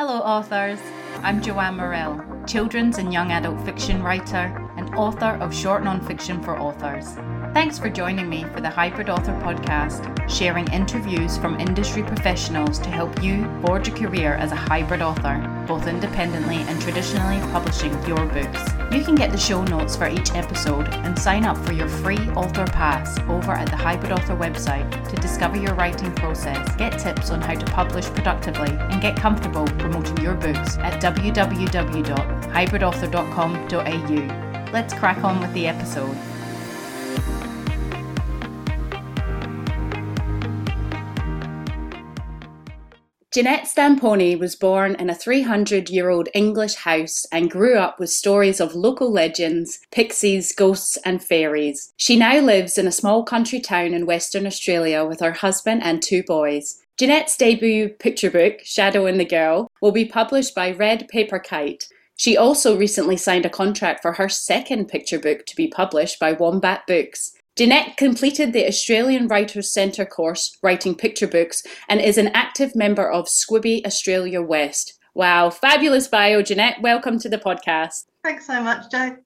Hello, authors. I'm Joanne Morell, children's and young adult fiction writer and author of short nonfiction for authors. Thanks for joining me for the Hybrid Author podcast, sharing interviews from industry professionals to help you forge a career as a hybrid author, both independently and traditionally publishing your books. You can get the show notes for each episode and sign up for your free author pass over at the Hybrid Author website to discover your writing process, get tips on how to publish productively, and get comfortable promoting your books at www.hybridauthor.com.au. Let's crack on with the episode. Jeanette Stamponi was born in a 300 year old English house and grew up with stories of local legends, pixies, ghosts, and fairies. She now lives in a small country town in Western Australia with her husband and two boys. Jeanette's debut picture book, Shadow and the Girl, will be published by Red Paper Kite. She also recently signed a contract for her second picture book to be published by Wombat Books. Jeanette completed the Australian Writers Centre course writing picture books and is an active member of SCBWI Australia West. Wow, fabulous bio, Jeanette. Welcome to the podcast. Thanks so much, Jo.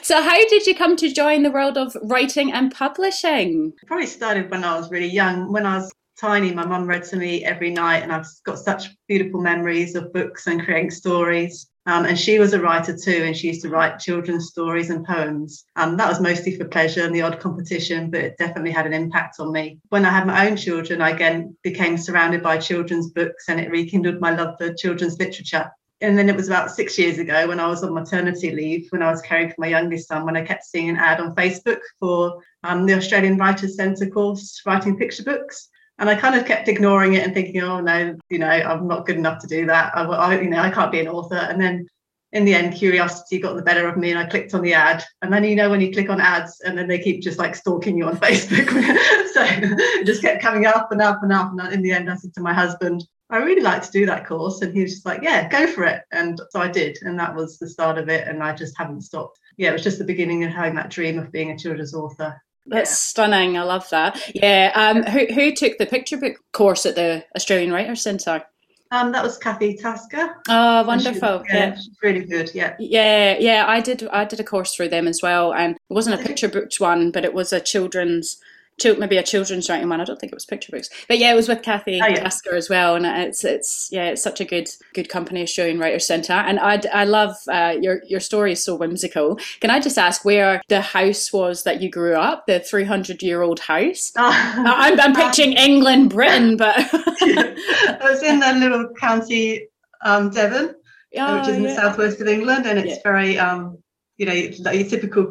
So, how did you come to join the world of writing and publishing? Probably started when I was really young. When I was tiny, my mum read to me every night, and I've got such beautiful memories of books and creating stories. Um, and she was a writer too, and she used to write children's stories and poems. Um, that was mostly for pleasure and the odd competition, but it definitely had an impact on me. When I had my own children, I again became surrounded by children's books, and it rekindled my love for children's literature. And then it was about six years ago when I was on maternity leave, when I was caring for my youngest son, when I kept seeing an ad on Facebook for um, the Australian Writers Centre course, writing picture books and I kind of kept ignoring it and thinking, oh no, you know, I'm not good enough to do that. I, I, you know, I can't be an author. And then in the end, curiosity got the better of me, and I clicked on the ad. And then you know when you click on ads, and then they keep just like stalking you on Facebook. so it just kept coming up and up and up. And in the end, I said to my husband, I really like to do that course. And he was just like, yeah, go for it. And so I did. And that was the start of it. And I just haven't stopped. Yeah, it was just the beginning of having that dream of being a children's author. That's yeah. stunning. I love that. Yeah. Um, who, who took the picture book course at the Australian Writers Centre? Um, that was Kathy Tasker. Oh, wonderful! She, yeah, yeah. really good. Yeah, yeah, yeah. I did. I did a course through them as well, and it wasn't a picture booked one, but it was a children's maybe a children's writing one. I don't think it was picture books, but yeah, it was with Kathy oh, yeah. Tasker as well, and it's it's yeah, it's such a good good company, Australian Writers Centre, and I I love uh, your your story is so whimsical. Can I just ask where the house was that you grew up, the three hundred year old house? Oh. I'm, I'm picturing England, Britain, but yeah. I was in that little county, um, Devon, oh, which is in yeah. the southwest of England, and it's very um, you know, like your typical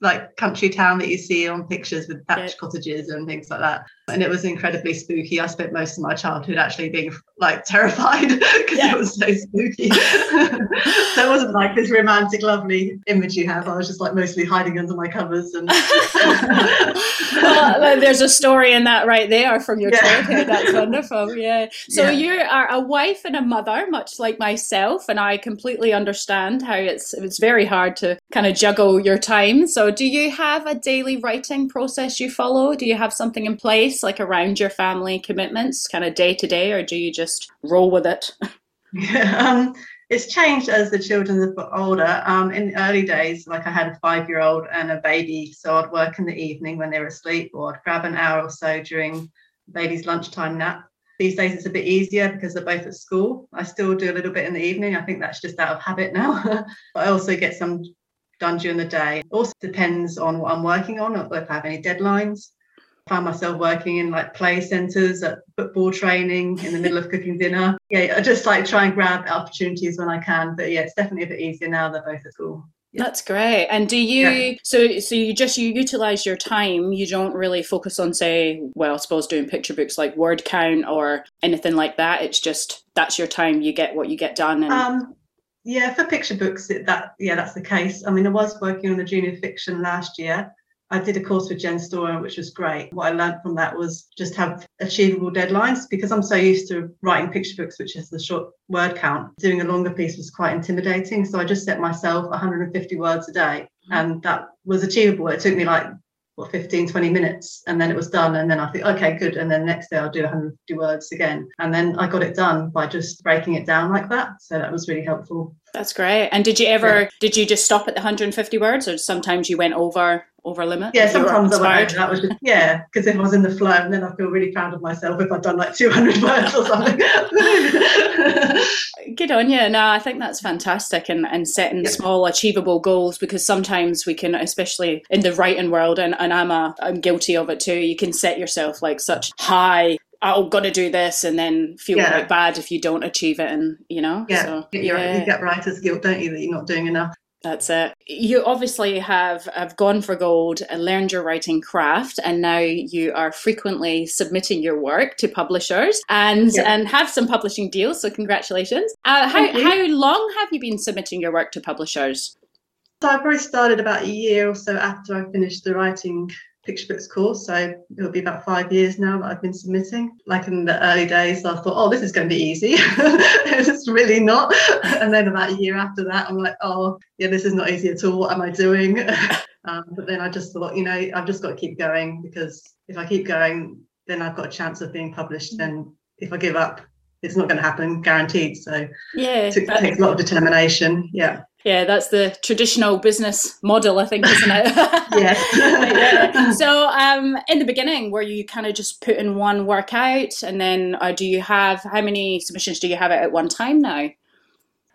like country town that you see on pictures with thatched yeah. cottages and things like that. And it was incredibly spooky. I spent most of my childhood actually being like terrified because yeah. it was so spooky. so it wasn't like this romantic, lovely image you have. I was just like mostly hiding under my covers and well, there's a story in that right there from your yeah. childhood. That's wonderful. Yeah. So you are a wife and a mother, much like myself, and I completely understand how it's it's very hard to kind of juggle your time. So do you have a daily writing process you follow? Do you have something in place like around your family commitments, kind of day to day, or do you just roll with it? Um, it's changed as the children have got older. Um, in early days, like I had a five year old and a baby, so I'd work in the evening when they were asleep, or I'd grab an hour or so during baby's lunchtime nap. These days it's a bit easier because they're both at school. I still do a little bit in the evening. I think that's just out of habit now. but I also get some done during the day. Also depends on what I'm working on, or if I have any deadlines I found myself working in like play centres at football training in the middle of cooking dinner. Yeah, I just like try and grab opportunities when I can. But yeah, it's definitely a bit easier now they're both at school. Yeah. That's great. And do you yeah. so so you just you utilize your time, you don't really focus on say, well, I suppose doing picture books like word count or anything like that. It's just that's your time, you get what you get done and um, yeah, for picture books, that yeah, that's the case. I mean, I was working on a junior fiction last year, I did a course with Jen Storer, which was great. What I learned from that was just have achievable deadlines because I'm so used to writing picture books, which is the short word count. Doing a longer piece was quite intimidating. So I just set myself 150 words a day, mm-hmm. and that was achievable. It took me like what 15 20 minutes and then it was done and then i think okay good and then next day i'll do 150 words again. And then i got it done by just breaking it down like that so that was really helpful. That's great. And did you ever yeah. did you just stop at the 150 words or sometimes you went over over a limit? Yeah, sometimes I went That was just, yeah, because if I was in the flow, and then I feel really proud of myself if I've done like 200 words or something. Good on you. No, I think that's fantastic and, and setting yeah. small, achievable goals because sometimes we can, especially in the writing world, and, and I'm, a, I'm guilty of it too, you can set yourself like such high oh, I'm gonna do this and then feel yeah. quite bad if you don't achieve it and you know yeah, so, yeah. you get writer's guilt don't you that you're not doing enough that's it. You obviously have, have gone for gold and learned your writing craft, and now you are frequently submitting your work to publishers and yeah. and have some publishing deals. So congratulations! Uh, how how long have you been submitting your work to publishers? So I probably started about a year or so after I finished the writing picture books course. So it'll be about five years now that I've been submitting. Like in the early days, I thought, oh, this is going to be easy. it's really not. And then about a year after that, I'm like, oh, yeah, this is not easy at all. What am I doing? um, but then I just thought, you know, I've just got to keep going because if I keep going, then I've got a chance of being published. Then if I give up, it's not going to happen, guaranteed. So yeah, it takes a lot of determination. Yeah yeah, that's the traditional business model, I think, isn't it? yes. yeah. So, um, in the beginning, were you kind of just putting one work out, and then uh, do you have how many submissions do you have at one time now?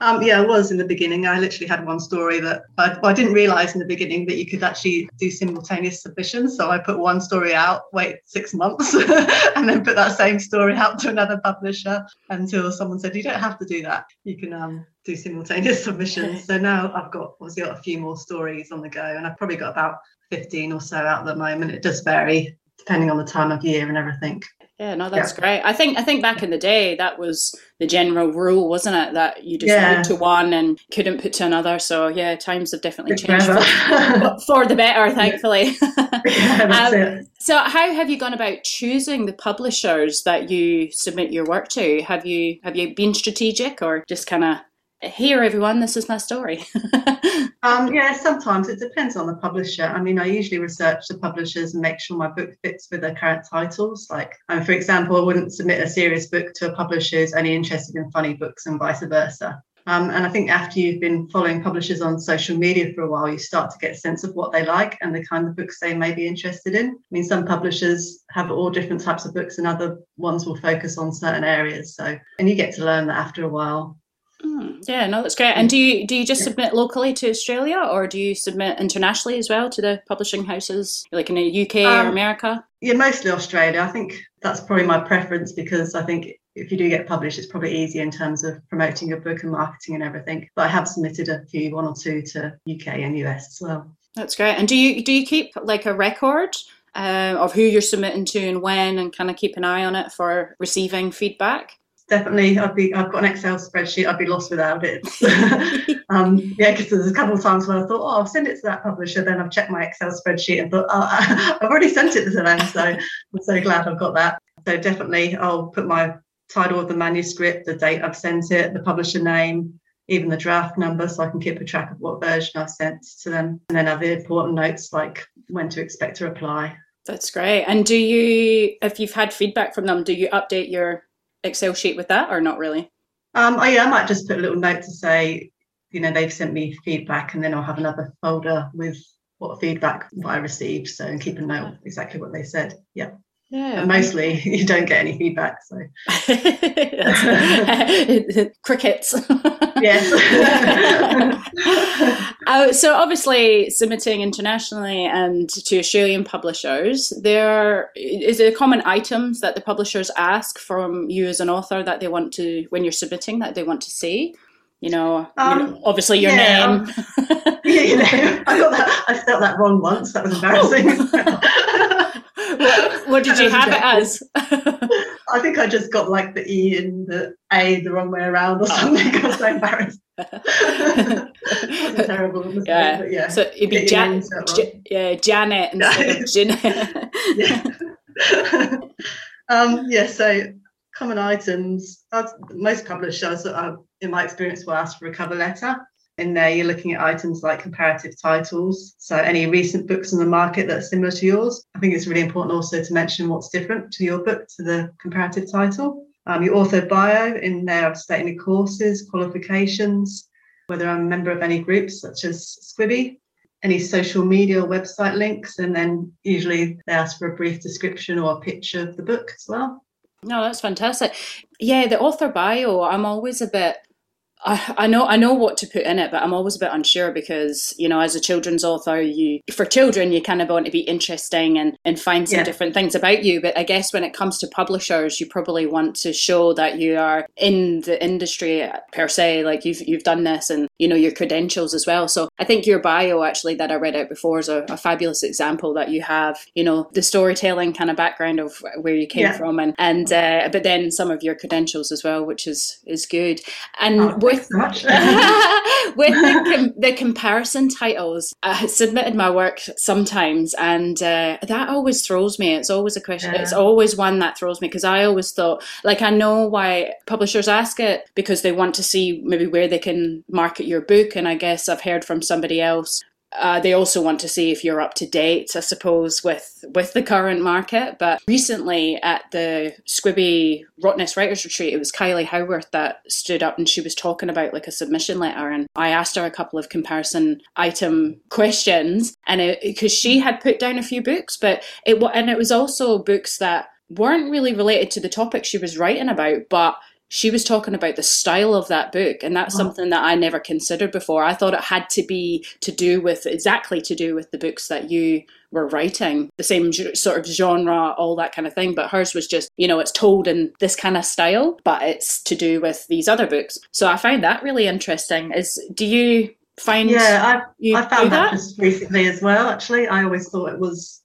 Um, yeah, I was in the beginning. I literally had one story that I, well, I didn't realize in the beginning that you could actually do simultaneous submissions. So I put one story out, wait six months, and then put that same story out to another publisher until someone said, You don't have to do that. You can um, do simultaneous submissions. So now I've got obviously got a few more stories on the go, and I've probably got about 15 or so out at the moment. It does vary depending on the time of year and everything. Yeah, no, that's yeah. great. I think I think back in the day that was the general rule, wasn't it? That you just yeah. went to one and couldn't put to another. So yeah, times have definitely changed for, for, the better, thankfully. Yeah, um, so how have you gone about choosing the publishers that you submit your work to? Have you have you been strategic or just kind of here everyone this is my story um, yeah sometimes it depends on the publisher i mean i usually research the publishers and make sure my book fits with their current titles like um, for example i wouldn't submit a serious book to a publisher who's only interested in funny books and vice versa um, and I think after you've been following publishers on social media for a while, you start to get a sense of what they like and the kind of books they may be interested in. I mean, some publishers have all different types of books, and other ones will focus on certain areas. So, and you get to learn that after a while. Mm, yeah, no, that's great. And do you do you just submit locally to Australia, or do you submit internationally as well to the publishing houses, like in the UK um, or America? Yeah, mostly Australia. I think that's probably my preference because I think if you do get published, it's probably easier in terms of promoting your book and marketing and everything. But I have submitted a few, one or two, to UK and US as well. That's great. And do you do you keep like a record? Uh, of who you're submitting to and when, and kind of keep an eye on it for receiving feedback definitely i'd be i've got an excel spreadsheet i'd be lost without it. Um, yeah because there's a couple of times when i thought oh i'll send it to that publisher then i've checked my excel spreadsheet and thought oh, i've already sent it to them so i'm so glad i've got that. So definitely i'll put my title of the manuscript the date i've sent it the publisher name even the draft number so i can keep a track of what version i've sent to them. And then other important notes like when to expect a reply. That's great. And do you if you've had feedback from them do you update your Excel sheet with that, or not really? Um, yeah, I might just put a little note to say, you know, they've sent me feedback, and then I'll have another folder with what feedback what I received. So and keep a note exactly what they said. Yeah. Yeah. Mostly you don't get any feedback. So crickets. yes. uh, so obviously submitting internationally and to Australian publishers, there is there common items that the publishers ask from you as an author that they want to when you're submitting that they want to see. You know, um, you know obviously your yeah, name. Um, yeah, you know, I got that. I spelled that wrong once. That was embarrassing what, what, did you have it as? I think I just got like the E and the A the wrong way around or oh. something. I was so embarrassed. terrible mistake, yeah. yeah. So it'd be Jan- J- yeah, Janet instead of Jeanette. yeah. um, yeah, so common items. Most publishers, uh, in my experience, will ask for a cover letter. In there, you're looking at items like comparative titles. So, any recent books on the market that are similar to yours. I think it's really important also to mention what's different to your book to the comparative title. Um, your author bio in there, I've stating the courses, qualifications, whether I'm a member of any groups such as SCBWI, any social media or website links, and then usually they ask for a brief description or a picture of the book as well. No, that's fantastic. Yeah, the author bio, I'm always a bit I, I know I know what to put in it, but I'm always a bit unsure because you know, as a children's author, you for children you kind of want to be interesting and and find some yeah. different things about you. But I guess when it comes to publishers, you probably want to show that you are in the industry per se, like you've you've done this and you know your credentials as well. So I think your bio actually that I read out before is a, a fabulous example that you have, you know, the storytelling kind of background of where you came yeah. from and and uh, but then some of your credentials as well, which is is good. And oh with with the, com- the, comparison titles, I submitted my work sometimes, and uh, that always throws me. It's always a question. Yeah. It's always one that throws me because I always thought, like, I know why publishers ask it because they want to see maybe where they can market your book, and I guess I've heard from somebody else uh, they also want to see if you're up to date, I suppose, with with the current market. But recently at the SCBWI Rottnest Writers Retreat, it was Kylie Howarth that stood up and she was talking about like a submission letter, and I asked her a couple of comparison item questions, and it because she had put down a few books, but it and it was also books that weren't really related to the topic she was writing about, but she was talking about the style of that book and that's oh. something that i never considered before. I thought it had to be to do with exactly to do with the books that you were writing the same sort of genre all that kind of thing but hers was just you know it's told in this kind of style but it's to do with these other books. So i found that really interesting. Is do you find yeah i, I found that, that? just recently as well actually. I always thought it was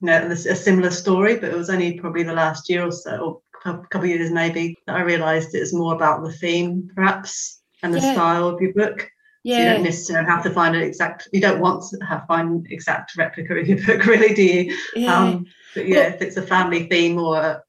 you know a similar story but it was only probably the last year or so a couple of years maybe that I realised it was more about the theme perhaps and the yeah. style of your book. Yeah. So you don't necessarily have to find an exact. You don't want to have find exact replica of your book, really, do you? Yeah. Um, but yeah, if it's a family theme or a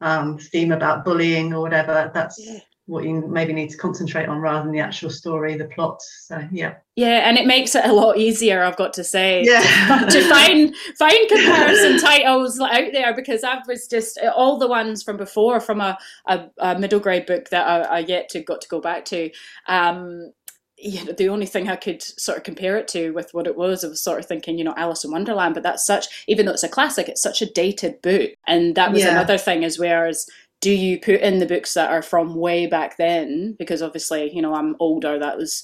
um, theme about bullying or whatever, that's yeah what you maybe need to concentrate on rather than the actual story, the plot. So yeah. Yeah, and it makes it a lot easier, I've got to say, yeah. to, to find find comparison titles out there because I was just all the ones from before from a, a, a middle grade book that I, I, yet to got to go back to. Um, you know, the only thing I could sort of compare it to with what it was, I was sort of thinking, you know, Alice in Wonderland, but that's such, even though it's a classic, it's such a dated book. And that was yeah. another thing as whereas do you put in the books that are from way back then? Because obviously, you know, I'm older. That was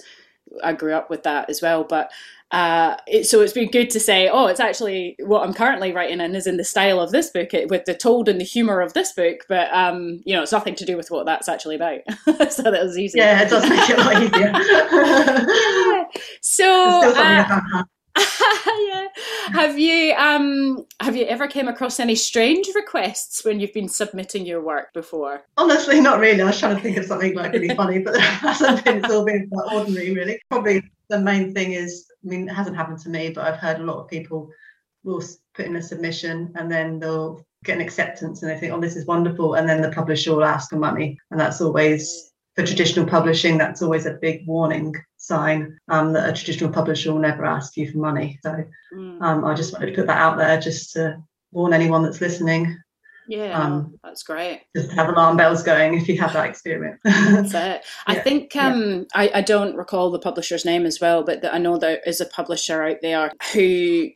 I grew up with that as well. But uh, it, so it's been good to say, oh, it's actually what I'm currently writing in is in the style of this book, it, with the told and the humor of this book. But um, you know, it's nothing to do with what that's actually about. so that was easy. Yeah, it does make it a lot easier. yeah. So. yeah. Have you um have you ever came across any strange requests when you've been submitting your work before? Honestly, not really. I was trying to think of something like really funny, but been. It's all been quite ordinary, really. Probably the main thing is, I mean, it hasn't happened to me, but I've heard a lot of people will put in a submission and then they'll get an acceptance and they think, oh, this is wonderful, and then the publisher will ask for money, and that's always for traditional publishing, that's always a big warning sign um, that a traditional publisher will never ask you for money. So mm. um, I just wanted to put that out there just to warn anyone that's listening. Yeah, um, that's great. Just have alarm bells going if you have that experience. that's it. I think um, yeah. I, I don't recall the publisher's name as well, but I know there is a publisher out there who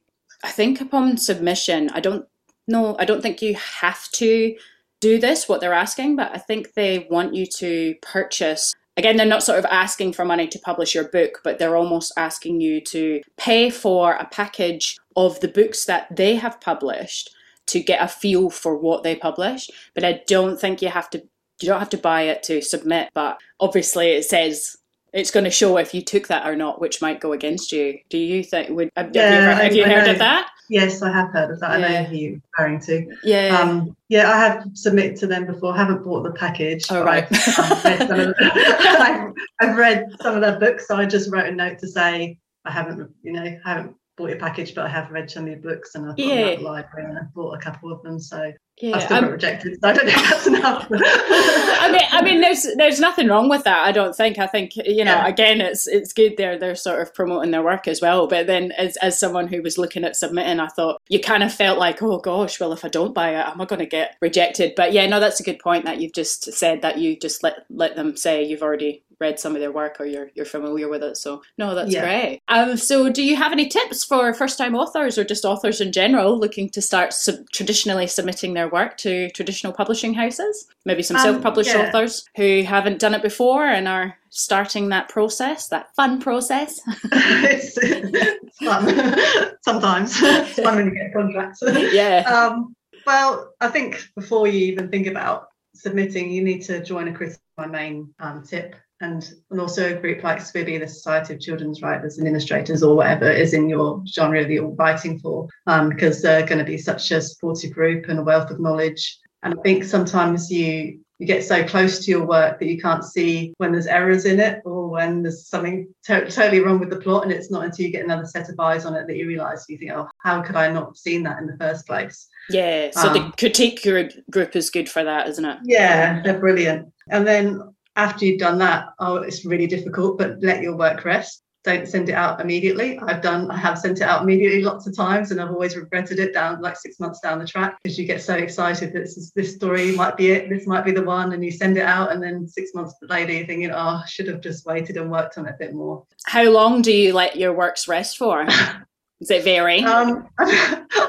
I think upon submission, I don't know, I don't think you have to do this, what they're asking, but I think they want you to purchase. Again, they're not sort of asking for money to publish your book, but they're almost asking you to pay for a package of the books that they have published to get a feel for what they publish. But I don't think you have to you don't have to buy it to submit, but obviously it says it's going to show if you took that or not, which might go against you. Do you think? Would have yeah, you, ever, have you heard of that? Yes, I have heard of that. Yeah. I know who you're referring to. Yeah. Um, yeah, I have submitted to them before. I haven't bought the package. Oh, right. I've, read I've, I've, read some of their books, so I just wrote a note to say I haven't, you know, I haven't bought your package, but I have read some of your books and I've got yeah. that library and I bought a couple of them. So yeah, I still got rejected. So I don't know if that's enough. I mean, I mean, there's there's nothing wrong with that. I don't think. I think you know, yeah. again, it's it's good. They're they're sort of promoting their work as well. But then, as as someone who was looking at submitting, I thought you kind of felt like, oh gosh, well, if I don't buy it, am I going to get rejected? But yeah, no, that's a good point that you've just said that you just let let them say you've already read some of their work or you're you're familiar with it. So no, that's yeah. great. Um, so do you have any tips for first time authors or just authors in general looking to start sub- traditionally submitting their work to traditional publishing houses? Maybe some um, self published yeah. authors who haven't done it before and are starting that process, that fun process. it's, it's, fun sometimes. It's fun when you get contracts. Yeah. Um, well, I think before you even think about submitting, you need to join a critic. My main um, tip and, and also a group like SCBWI, the Society of Children's Writers and Illustrators, or whatever is in your genre that you're writing for, um, because they're going to be such a supportive group and a wealth of knowledge. And I think sometimes you you get so close to your work that you can't see when there's errors in it or when there's something to- totally wrong with the plot and it's not until you get another set of eyes on it that you realize you think oh how could i not have seen that in the first place? Yeah so um, the critique group is good for that isn't it? Yeah they're brilliant. And then after you've done that, oh, it's really difficult, but let your work rest. Don't send it out immediately. I've done, I have sent it out immediately lots of times, and I've always regretted it down like six months down the track because you get so excited that this, this story might be it, this might be the one, and you send it out, and then six months later you're thinking, oh, I should have just waited and worked on it a bit more. How long do you let your works rest for? Does it vary? Um,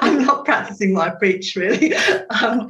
I'm not practicing what I preach, really. Um,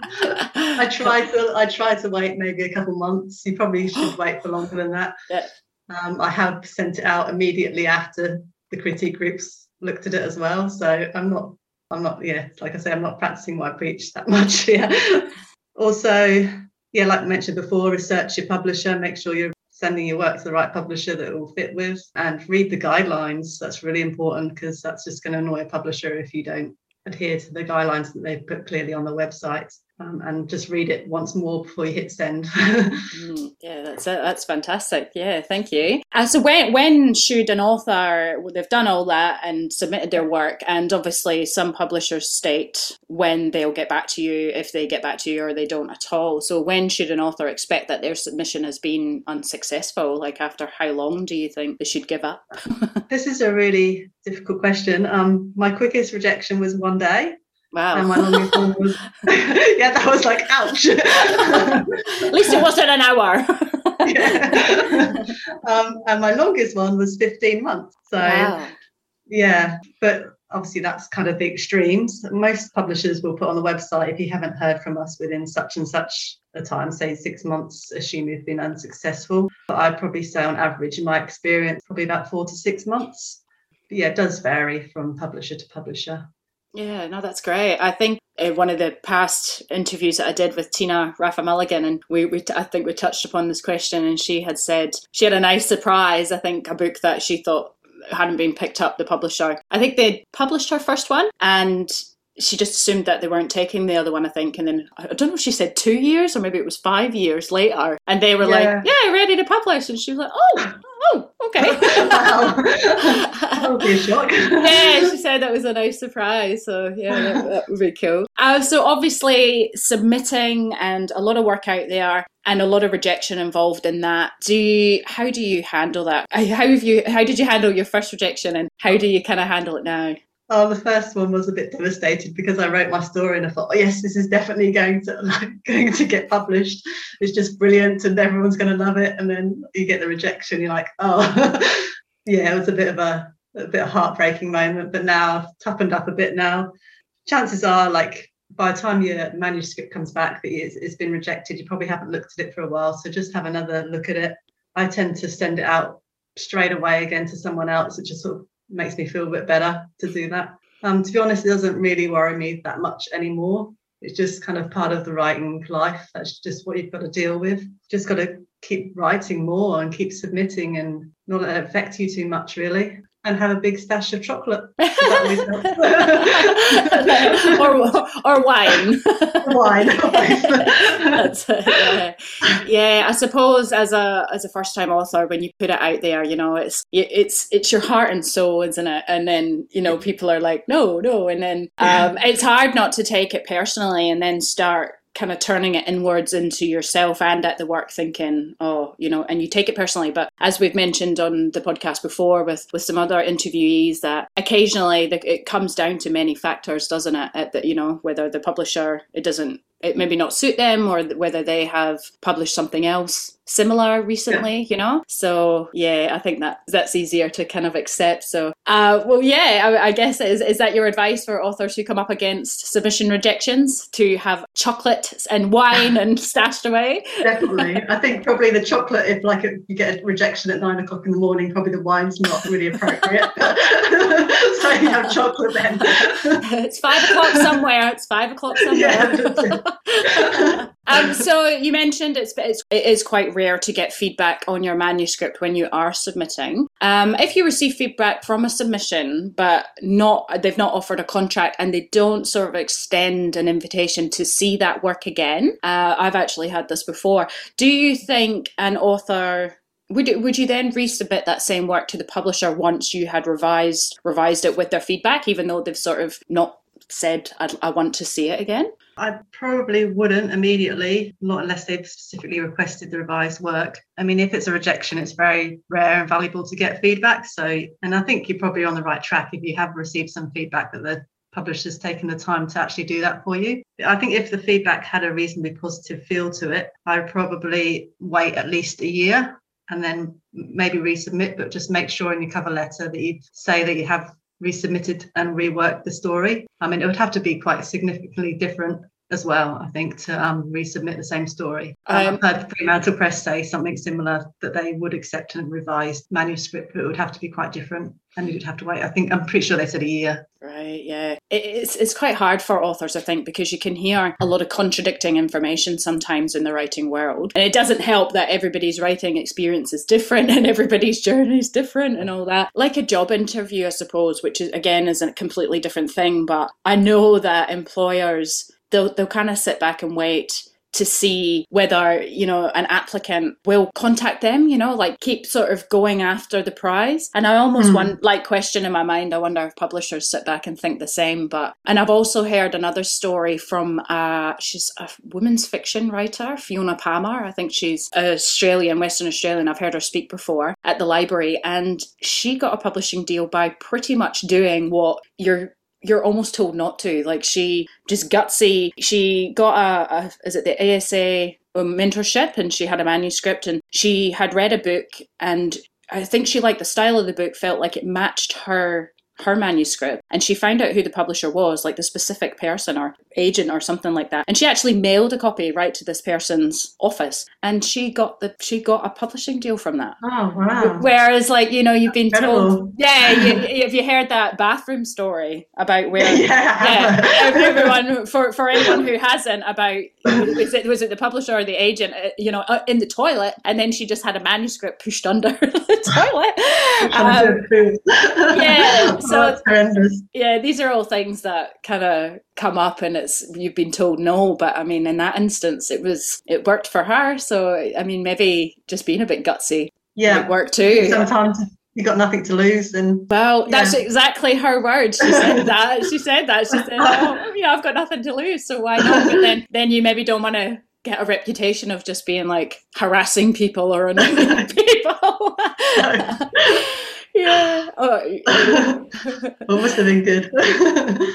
I try to I try to wait maybe a couple months. You probably should wait for longer than that. Yeah. Um, I have sent it out immediately after the critique groups looked at it as well. So I'm not I'm not yeah like I say I'm not practicing what I preach that much. Yeah. also, yeah, like I mentioned before, research your publisher. Make sure you're sending your work to the right publisher that it will fit with and read the guidelines. That's really important because that's just going to annoy a publisher if you don't adhere to the guidelines that they've put clearly on the website um, and just read it once more before you hit send. mm, yeah, that's it. that's fantastic. Yeah, thank you. Uh, so when when should an author they've done all that and submitted their work, and obviously some publishers state when they'll get back to you if they get back to you or they don't at all. So when should an author expect that their submission has been unsuccessful? Like after how long do you think they should give up? this is a really difficult question. Um, my quickest rejection was one day. Wow. And my longest one was, yeah, that was like, ouch. At least it wasn't an hour. yeah. Um, and my longest one was 15 months. So, wow. yeah, but obviously that's kind of the extremes. Most publishers will put on the website if you haven't heard from us within such and such a time, say six months, assume you've been unsuccessful. But I'd probably say on average, in my experience, probably about four to six months. But yeah, it does vary from publisher to publisher. Yeah, no, that's great. I think uh, one of the past interviews that I did with Tina Raffa Mulligan, and we, we, I think we touched upon this question, and she had said she had a nice surprise. I think a book that she thought hadn't been picked up, the publisher. I think they'd published her first one, and she just assumed that they weren't taking the other one, I think. And then I don't know if she said two years or maybe it was five years later. And they were yeah. like, yeah, ready to publish. And she was like, oh, oh, okay. wow. be a shock. yeah, she said that was a nice surprise. So, yeah, that, that would be cool. Uh, so, obviously, submitting and a lot of work out there and a lot of rejection involved in that. Do you, how do you handle that? How have you, how did you handle your first rejection and how do you kind of handle it now? Oh, the first one was a bit devastated because I wrote my story and I thought, oh, yes, this is definitely going to like, going to get published. It's just brilliant and everyone's going to love it. And then you get the rejection. You're like, oh, yeah, it was a bit of a, a bit of heartbreaking moment. But now I've toughened up a bit now. Chances are, like by the time your manuscript comes back that it's, it's been rejected, you probably haven't looked at it for a while. So just have another look at it. I tend to send it out straight away again to someone else. It just sort of makes me feel a bit better to do that. Um, to be honest, it doesn't really worry me that much anymore. It's just kind of part of the writing life. That's just what you've got to deal with. Just got to keep writing more and keep submitting and not affect you too much, really. And have a big stash of chocolate. or, or wine. wine. Yeah. yeah, I suppose as a as a first time author, when you put it out there, you know, it's it's it's your heart and soul, isn't it? And then you know people are like, no, no, and then um, it's hard not to take it personally, and then start kind of turning it inwards into yourself and at the work thinking oh you know and you take it personally. But as we've mentioned on the podcast before with with some other interviewees that occasionally the, it comes down to many factors doesn't it? At the, you know whether the publisher it doesn't it maybe not suit them or whether they have published something else similar recently yeah. you know? So yeah i think that that's easier to kind of accept. So uh well yeah I, I, guess is, is that your advice for authors who come up against submission rejections to have chocolate and wine and stashed away? Definitely. I think probably the chocolate if like you get a rejection at nine o'clock in the morning probably the wine's not really appropriate. So you have chocolate then. It's five o'clock somewhere. It's five o'clock somewhere. yeah, um, so you mentioned it's, it's it is quite rare to get feedback on your manuscript when you are submitting. Um, if you receive feedback from a submission, but not they've not offered a contract and they don't sort of extend an invitation to see that work again, uh, I've actually had this before. Do you think an author would would you then resubmit that same work to the publisher once you had revised revised it with their feedback, even though they've sort of not said I want to see it again? I probably wouldn't immediately, not unless they've specifically requested the revised work. I mean, if it's a rejection, it's very rare and valuable to get feedback. So, and I think you're probably on the right track if you have received some feedback that the publisher's taken the time to actually do that for you. I think if the feedback had a reasonably positive feel to it, I'd probably wait at least a year and then maybe resubmit, but just make sure in your cover letter that you say that you have resubmitted and reworked the story. I mean, it would have to be quite significantly different as well, I think, to um, resubmit the same story. Um, I've heard Fremantle Press say something similar that they would accept a revised manuscript, but it would have to be quite different and you'd have to wait. I think I'm pretty sure they said a year. Right, yeah. It's it's quite hard for authors, I think, because you can hear a lot of contradicting information sometimes in the writing world. And it doesn't help that everybody's writing experience is different and everybody's journey is different and all that. Like a job interview, I suppose, which is again is a completely different thing. But I know that employers they'll they'll kind of sit back and wait to see whether you know an applicant will contact them you know like keep sort of going after the prize. And i almost mm. want like question in my mind i wonder if publishers sit back and think the same but and i've also heard another story from uh she's a women's fiction writer fiona palmer. I think she's australian western australian. I've heard her speak before at the library and she got a publishing deal by pretty much doing what you're you're almost told not to. Like she just gutsy. She got a, a is it the ASA um, mentorship, and she had a manuscript, and she had read a book, and I think she liked the style of the book, felt like it matched her her manuscript and she found out who the publisher was, like the specific person or agent or something like that. And she actually mailed a copy right to this person's office and she got the she got a publishing deal from that. Oh wow. Whereas like, you know, you've been Incredible. told Yeah, you, have you heard that bathroom story about where yeah, yeah everyone for, for anyone who hasn't about was it was it the publisher or the agent uh, you know uh, in the toilet and then she just had a manuscript pushed under the toilet. Um, yeah so yeah, these are all things that kind of come up, and it's you've been told no, but I mean, in that instance, it was it worked for her. So I mean, maybe just being a bit gutsy, yeah, work too. Sometimes you got nothing to lose and well yeah. that's exactly her words she said that she said that she said oh yeah i've got nothing to lose so why not but then then you maybe don't want to get a reputation of just being like harassing people or annoying people yeah. Oh, well, must have been good.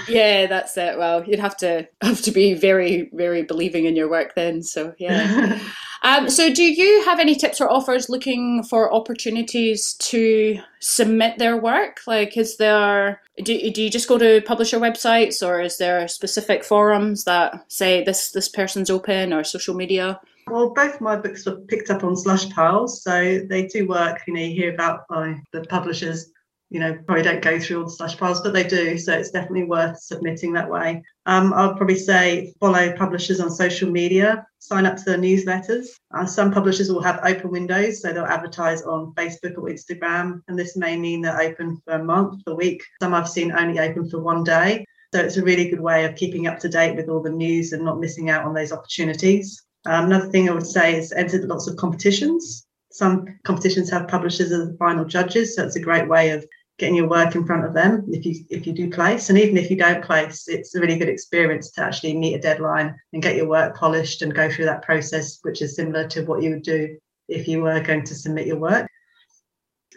yeah, that's it. Well, you'd have to have to be very, very believing in your work then. So yeah. Um, so, do you have any tips or offers looking for opportunities to submit their work? Like, is there do, do you just go to publisher websites, or is there specific forums that say this this person's open or social media? Well, both my books were picked up on slush piles, so they do work. You know, you hear about by the publishers you know, probably don't go through all the slush piles, but they do. So it's definitely worth submitting that way. Um, I'll probably say follow publishers on social media, sign up to their newsletters. Uh, some publishers will have open windows, so they'll advertise on Facebook or Instagram, and this may mean they're open for a month, a week. Some I've seen only open for one day. So it's a really good way of keeping up to date with all the news and not missing out on those opportunities. Um, another thing I would say is enter lots of competitions. Some competitions have publishers as the final judges, so it's a great way of getting your work in front of them if you if you do place. And even if you don't place it's a really good experience to actually meet a deadline and get your work polished and go through that process which is similar to what you would do if you were going to submit your work.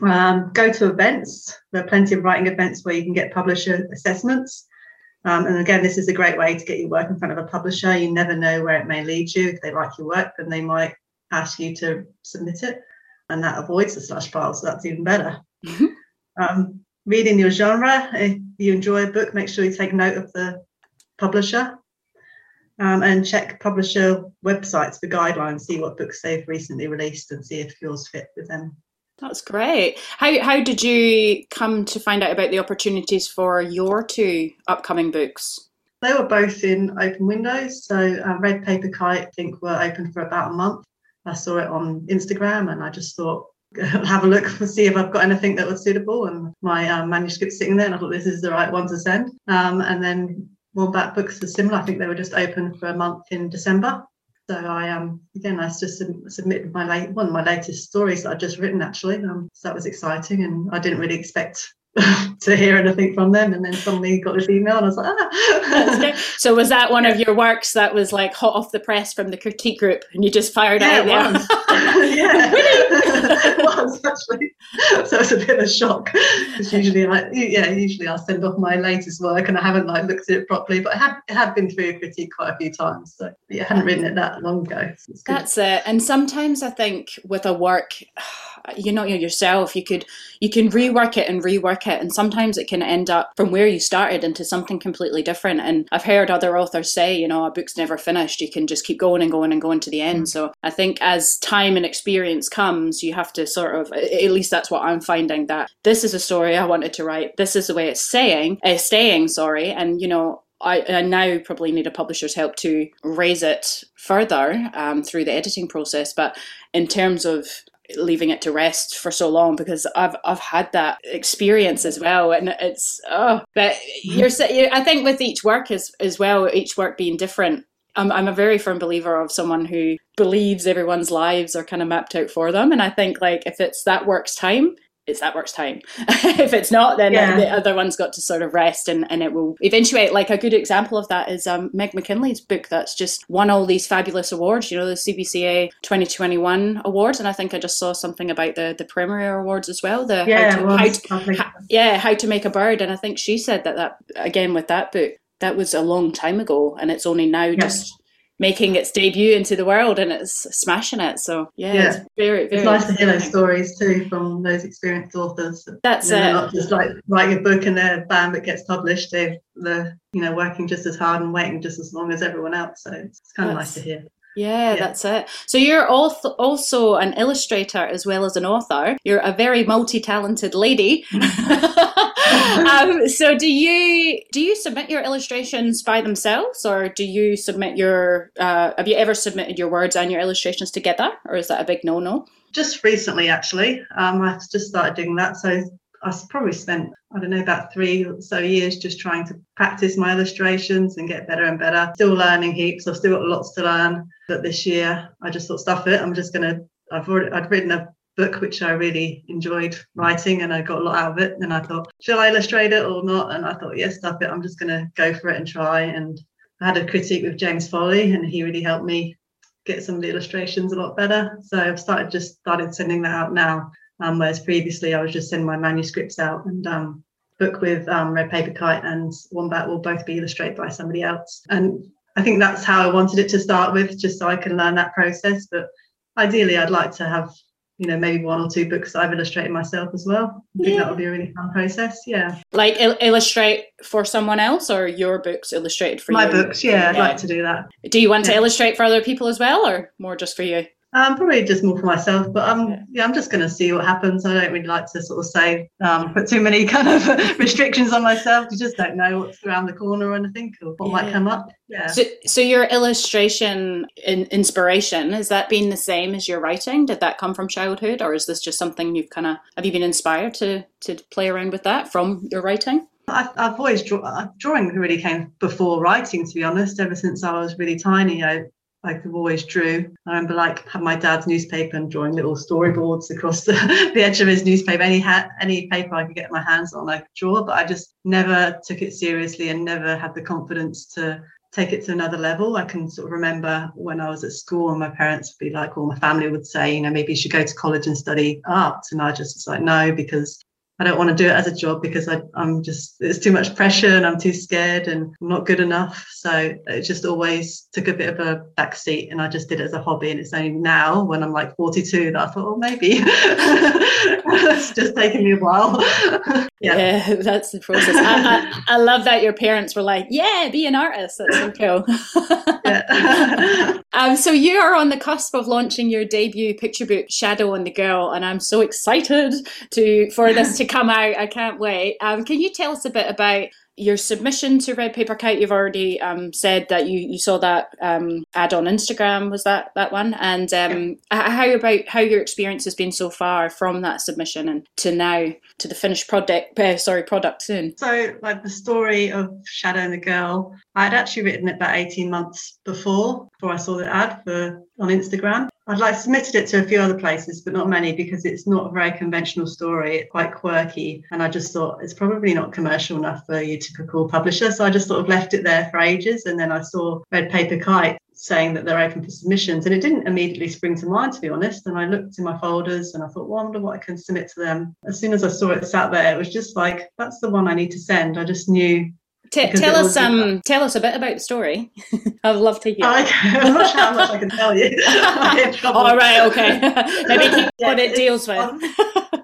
Um, go to events. There are plenty of writing events where you can get publisher assessments. Um, and again this is a great way to get your work in front of a publisher. You never know where it may lead you. If they like your work then they might ask you to submit it. And that avoids the slush pile so that's even better. Mm-hmm. Um, reading your genre. If you enjoy a book, make sure you take note of the publisher um, and check publisher websites for guidelines, see what books they've recently released and see if yours fit with them. That's great. How, how did you come to find out about the opportunities for your two upcoming books? They were both in open windows. So uh, Red Paper Kite, I think, were open for about a month. I saw it on Instagram and I just thought, have a look and see if I've got anything that was suitable. And my um, manuscript's sitting there, and I thought this is the right one to send. Um, and then Wombat Books was similar. I think they were just open for a month in December. So I um again I just sub- submitted my late one of my latest stories that I've just written actually. Um, so that was exciting, and I didn't really expect to hear anything from them. And then suddenly got this email and I was like, ah. so was that one of your works that was like hot off the press from the critique group and you just fired yeah, out there? yeah, it was actually. So it's a bit of a shock because usually I, yeah, usually I'll send off my latest work and I haven't like looked at it properly, but I have, have been through a critique quite a few times. So yeah, I hadn't written it that long ago. So That's it. And sometimes I think with a work, you know yourself you could you can rework it and rework it and sometimes it can end up from where you started into something completely different and i've heard other authors say you know a book's never finished you can just keep going and going and going to the end mm. so i think as time and experience comes you have to sort of at least that's what i'm finding that this is a story i wanted to write this is the way it's saying uh, staying sorry and you know I, I, now probably need a publisher's help to raise it further um, through the editing process. But in terms of leaving it to rest for so long because I've I've had that experience as well, and it's oh, but mm-hmm. you're I think with each work as as well, each work being different. I'm I'm a very firm believer of someone who believes everyone's lives are kind of mapped out for them, and I think like if it's that work's time, it's that works time. if it's not, then yeah. the other one's got to sort of rest and, and it will eventuate. Like a good example of that is um, Meg McKinlay's book that's just won all these fabulous awards, you know, the CBCA 2021 awards. And I think I just saw something about the, the Premier Awards as well. The yeah, how to, how to, how, yeah, how to make a bird. And I think she said that, that again with that book, that was a long time ago and it's only now just making its debut into the world and it's smashing it. So yeah, yeah. it's very very. It's nice to hear those stories too from those experienced authors. That's you know, it. Not just like writing a book and then bam, it gets published. They're they're you know working just as hard and waiting just as long as everyone else. So it's, it's kind of nice to hear. Yeah, yeah, that's it. So you're also an illustrator as well as an author. You're a very multi-talented lady. um, so do you do you submit your illustrations by themselves, or do you submit your? Uh, have you ever submitted your words and your illustrations together, or is that a big no-no? Just recently, actually, um, I've just started doing that. So I probably spent I don't know about three or so years just trying to practice my illustrations and get better and better. Still learning heaps. I've still got lots to learn. But this year, I just thought, stuff it. I'm just gonna. I've already I'd written a book which I really enjoyed writing and I got a lot out of it. And I thought, shall I illustrate it or not? And I thought, yes, stuff it. I'm just gonna go for it and try. And I had a critique with James Foley, and he really helped me get some of the illustrations a lot better. So I've started just started sending that out now. Um, whereas previously I was just sending my manuscripts out and um, book with um, Red Paper Kite and Wombat will both be illustrated by somebody else. And I think that's how I wanted it to start with, just so I can learn that process. But ideally, I'd like to have you know maybe one or two books I've illustrated myself as well. I think yeah. that would be a really fun process. Yeah, like il- illustrate for someone else or your books illustrated for my you? books. Yeah, I'd like to do that. Do you want yeah. to illustrate for other people as well, or more just for you? Um, probably just more for myself, but um, yeah, yeah I'm just going to see what happens. I don't really like to sort of say um, put too many kind of restrictions on myself. You just don't know what's around the corner or anything or what yeah. might come up. Yeah. So, so your illustration in, inspiration has that been the same as your writing? Did that come from childhood, or is this just something you've kind of have you been inspired to to play around with that from your writing? I've, I've always draw, uh, drawing really came before writing. To be honest, ever since I was really tiny, I I've always drew. I remember like had my dad's newspaper and drawing little storyboards across the, the edge of his newspaper. Any ha- any paper I could get my hands on, I could draw. But I just never took it seriously and never had the confidence to take it to another level. I can sort of remember when I was at school and my parents would be like, or my family would say, you know, maybe you should go to college and study art. And I just was like, no, because I don't want to do it as a job because I, am just it's too much pressure and I'm too scared and I'm not good enough. So it just always took a bit of a backseat and I just did it as a hobby. And it's only now when I'm like 42 that I thought, oh, maybe it's just taken me a while. yeah. yeah. that's the process. I, I, I, love that your parents were like, yeah, be an artist. That's so cool. um, so you are on the cusp of launching your debut picture book, Shadow and the Girl, and I'm so excited to for this to to come out. I can't wait. Um, can you tell us a bit about your submission to Red Paper Kite? You've already um, said that you, you saw that um, ad on Instagram. Was that that one? And um, yeah. how about how your experience has been so far from that submission and to now to the finished product? Uh, sorry, product soon. So, like the story of Shadow and the Girl, I had actually written it about eighteen months before before I saw the ad for on Instagram. I'd like submitted it to a few other places, but not many because it's not a very conventional story. It's quite quirky. And I just thought it's probably not commercial enough for your typical publisher. So I just sort of left it there for ages. And then I saw Red Paper Kite saying that they're open for submissions. And it didn't immediately spring to mind, to be honest. And I looked in my folders and I thought, well, I wonder what I can submit to them. As soon as I saw it sat there, it was just like, that's the one I need to send. I just knew T- tell us um tell us a bit about the story. I'd love to hear. I'm not sure how much I can tell you. All right, okay. Maybe keep yeah, what it deals with. I'll,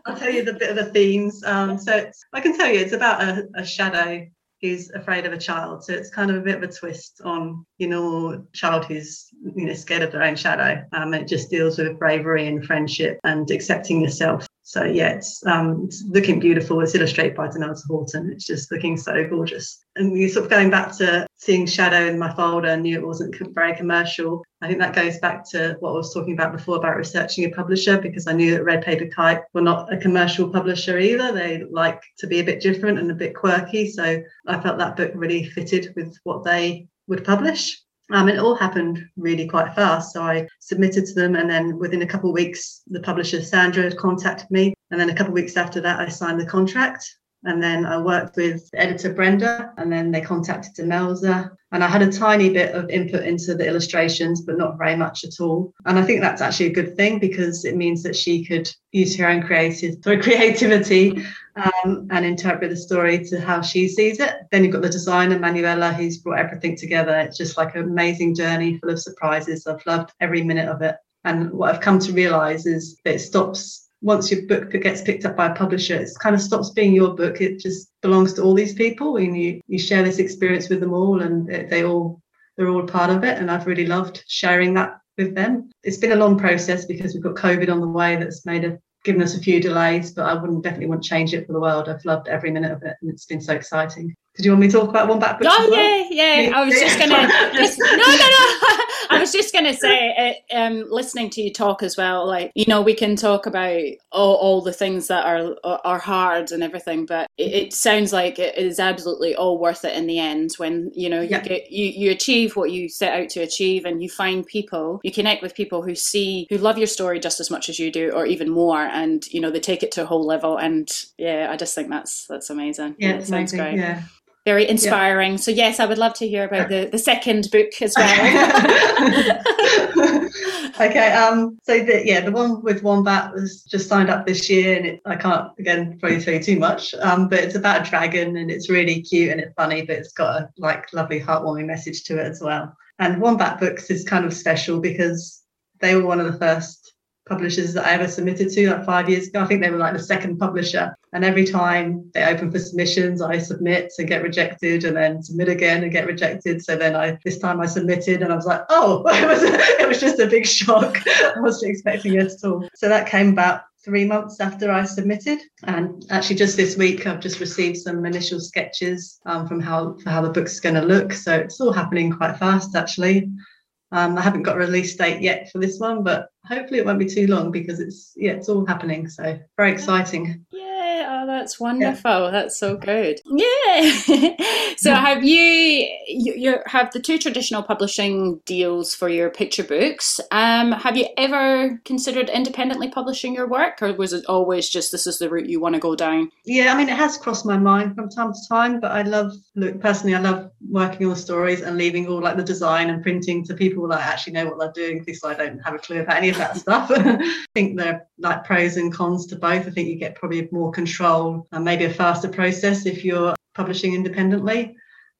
I'll, tell you the bit of the themes. Um, so I can tell you it's about a, a shadow who's afraid of a child. So it's kind of a bit of a twist on you know child who's you know scared of their own shadow. Um, it just deals with bravery and friendship and accepting yourself so yeah, it's, um, it's looking beautiful. It's illustrated by Demelza Horton. It's just looking so gorgeous. And you sort of going back to seeing Shadow in my folder and knew it wasn't very commercial. I think that goes back to what I was talking about before about researching a publisher because I knew that Red Paper Kite were not a commercial publisher either. They like to be a bit different and a bit quirky. So I felt that book really fitted with what they would publish. Um, it all happened really quite fast. So I submitted to them, and then within a couple of weeks, the publisher Sandra had contacted me. And then a couple of weeks after that, I signed the contract. And then I worked with editor Brenda, and then they contacted Demelza. And I had a tiny bit of input into the illustrations, but not very much at all. And I think that's actually a good thing because it means that she could use her own creative creativity um, and interpret the story to how she sees it. Then you've got the designer Manuela, who's brought everything together. It's just like an amazing journey full of surprises. I've loved every minute of it. And what I've come to realize is that it stops once your book gets picked up by a publisher, it kind of stops being your book. It just belongs to all these people, and you you share this experience with them all, and they all they're all part of it. And I've really loved sharing that with them. It's been a long process because we've got COVID on the way that's made a given us a few delays, but I wouldn't definitely want to change it for the world. I've loved every minute of it, and it's been so exciting. Did you want me to talk about one back? Oh yeah, yeah. I was just gonna. just, no, no, no. I was just gonna say, uh, um, listening to you talk as well. Like you know, we can talk about all, all the things that are are hard and everything, but it, it, sounds like it is absolutely all worth it in the end. When you know you yeah. get you you achieve what you set out to achieve, and you find people, you connect with people who see who love your story just as much as you do, or even more, and you know they take it to a whole level. And yeah, I just think that's that's amazing. Yeah, it sounds amazing. great. Yeah very inspiring. Yeah. So yes, I would love to hear about the, the second book as well. okay, um, so the, yeah, the one with Wombat was just signed up this year, and it, I can't again probably tell you too much, um, but it's about a dragon, and it's really cute and it's funny, but it's got a like lovely heartwarming message to it as well. And Wombat Books is kind of special because they were one of the first publishers that I ever submitted to, like five years ago. I think they were like the second publisher. And every time they open for submissions, I submit and get rejected, and then submit again and get rejected. So then I this time I submitted, and I was like, oh, it was it was just a big shock. I wasn't expecting it at all. So that came about three months after I submitted. And actually, just this week, I've just received some initial sketches um, from how for how the book's going to look. So it's all happening quite fast, actually. Um, I haven't got a release date yet for this one, but hopefully it won't be too long because it's yeah, it's all happening. So very exciting. Yeah, oh, that's wonderful. Yeah. That's so good. Yeah. so have you you have the two traditional publishing deals for your picture books? Um, have you ever considered independently publishing your work, or was it always just this is the route you want to go down? Yeah, I mean it has crossed my mind from time to time, but I love look personally. I love working on stories and leaving all like the design and printing to people that actually know what they're doing because I don't have a clue about any of that stuff. I think there are like pros and cons to both. I think you get probably more control and maybe a faster process if you're publishing independently.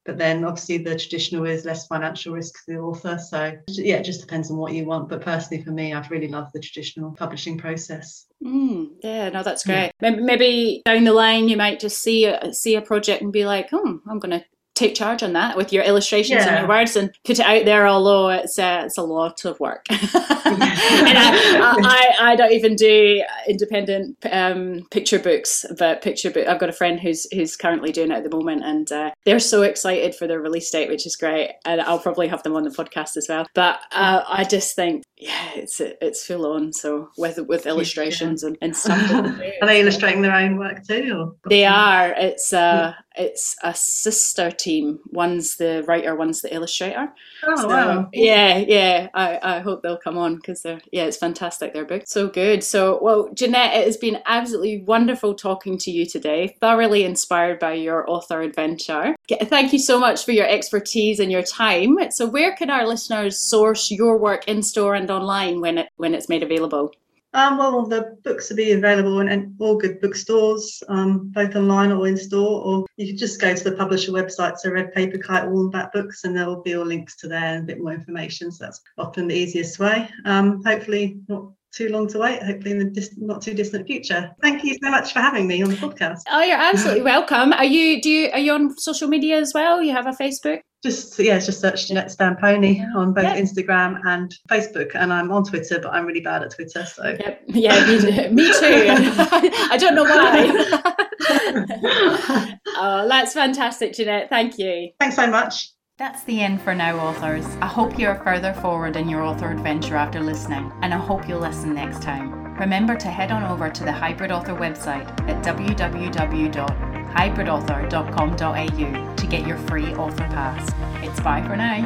But then obviously the traditional is less financial risk for the author. So yeah, it just depends on what you want. But personally for me, I've really loved the traditional publishing process. Mm, yeah, no, that's great. Yeah. Maybe down the line, you might just see a, see a project and be like, "Hmm, I'm going to take charge on that with your illustrations yeah. and your words and put it out there. Although it's uh, it's a lot of work, and I, I, I, don't even do independent um, picture books, but picture book. I've got a friend who's who's currently doing it at the moment, and uh, they're so excited for their release date, which is great. And I'll probably have them on the podcast as well. But uh, I just think yeah, it's it's full on. So with with illustrations yeah. and, and stuff. are they illustrating their own work too? They are. It's uh it's a sister team. One's the writer, one's the illustrator. Oh so, wow! Yeah, yeah. I, I hope they'll come on because they're yeah, it's fantastic. Their book so good. So well, Jeanette, it has been absolutely wonderful talking to you today. Thoroughly inspired by your author adventure. Thank you so much for your expertise and your time. So where can our listeners source your work in store and online when it when it's made available? Um, well, the books will be available in, in all good bookstores, um, both online or in store, or you can just go to the publisher website, so Red Paper Kite Wombat Books, and there will be all links to there and a bit more information. So that's often the easiest way. Um, hopefully, not too long to wait, hopefully in the dis- not too distant future. Thank you so much for having me on the podcast. Oh, you're absolutely welcome. Are you do you are you on social media as well? You have a Facebook? Just yeah, just search Jeanette Stamponi on both Instagram and Facebook, and I'm on Twitter, but I'm really bad at Twitter. So yep. yeah, me, me too. I don't know why. oh, that's fantastic, Jeanette. Thank you. Thanks so much. That's the end for now, authors. I hope you're further forward in your author adventure after listening, and I hope you'll listen next time. Remember to head on over to the Hybrid Author website at www.hybridauthor.com.au to get your free author pass. It's bye for now.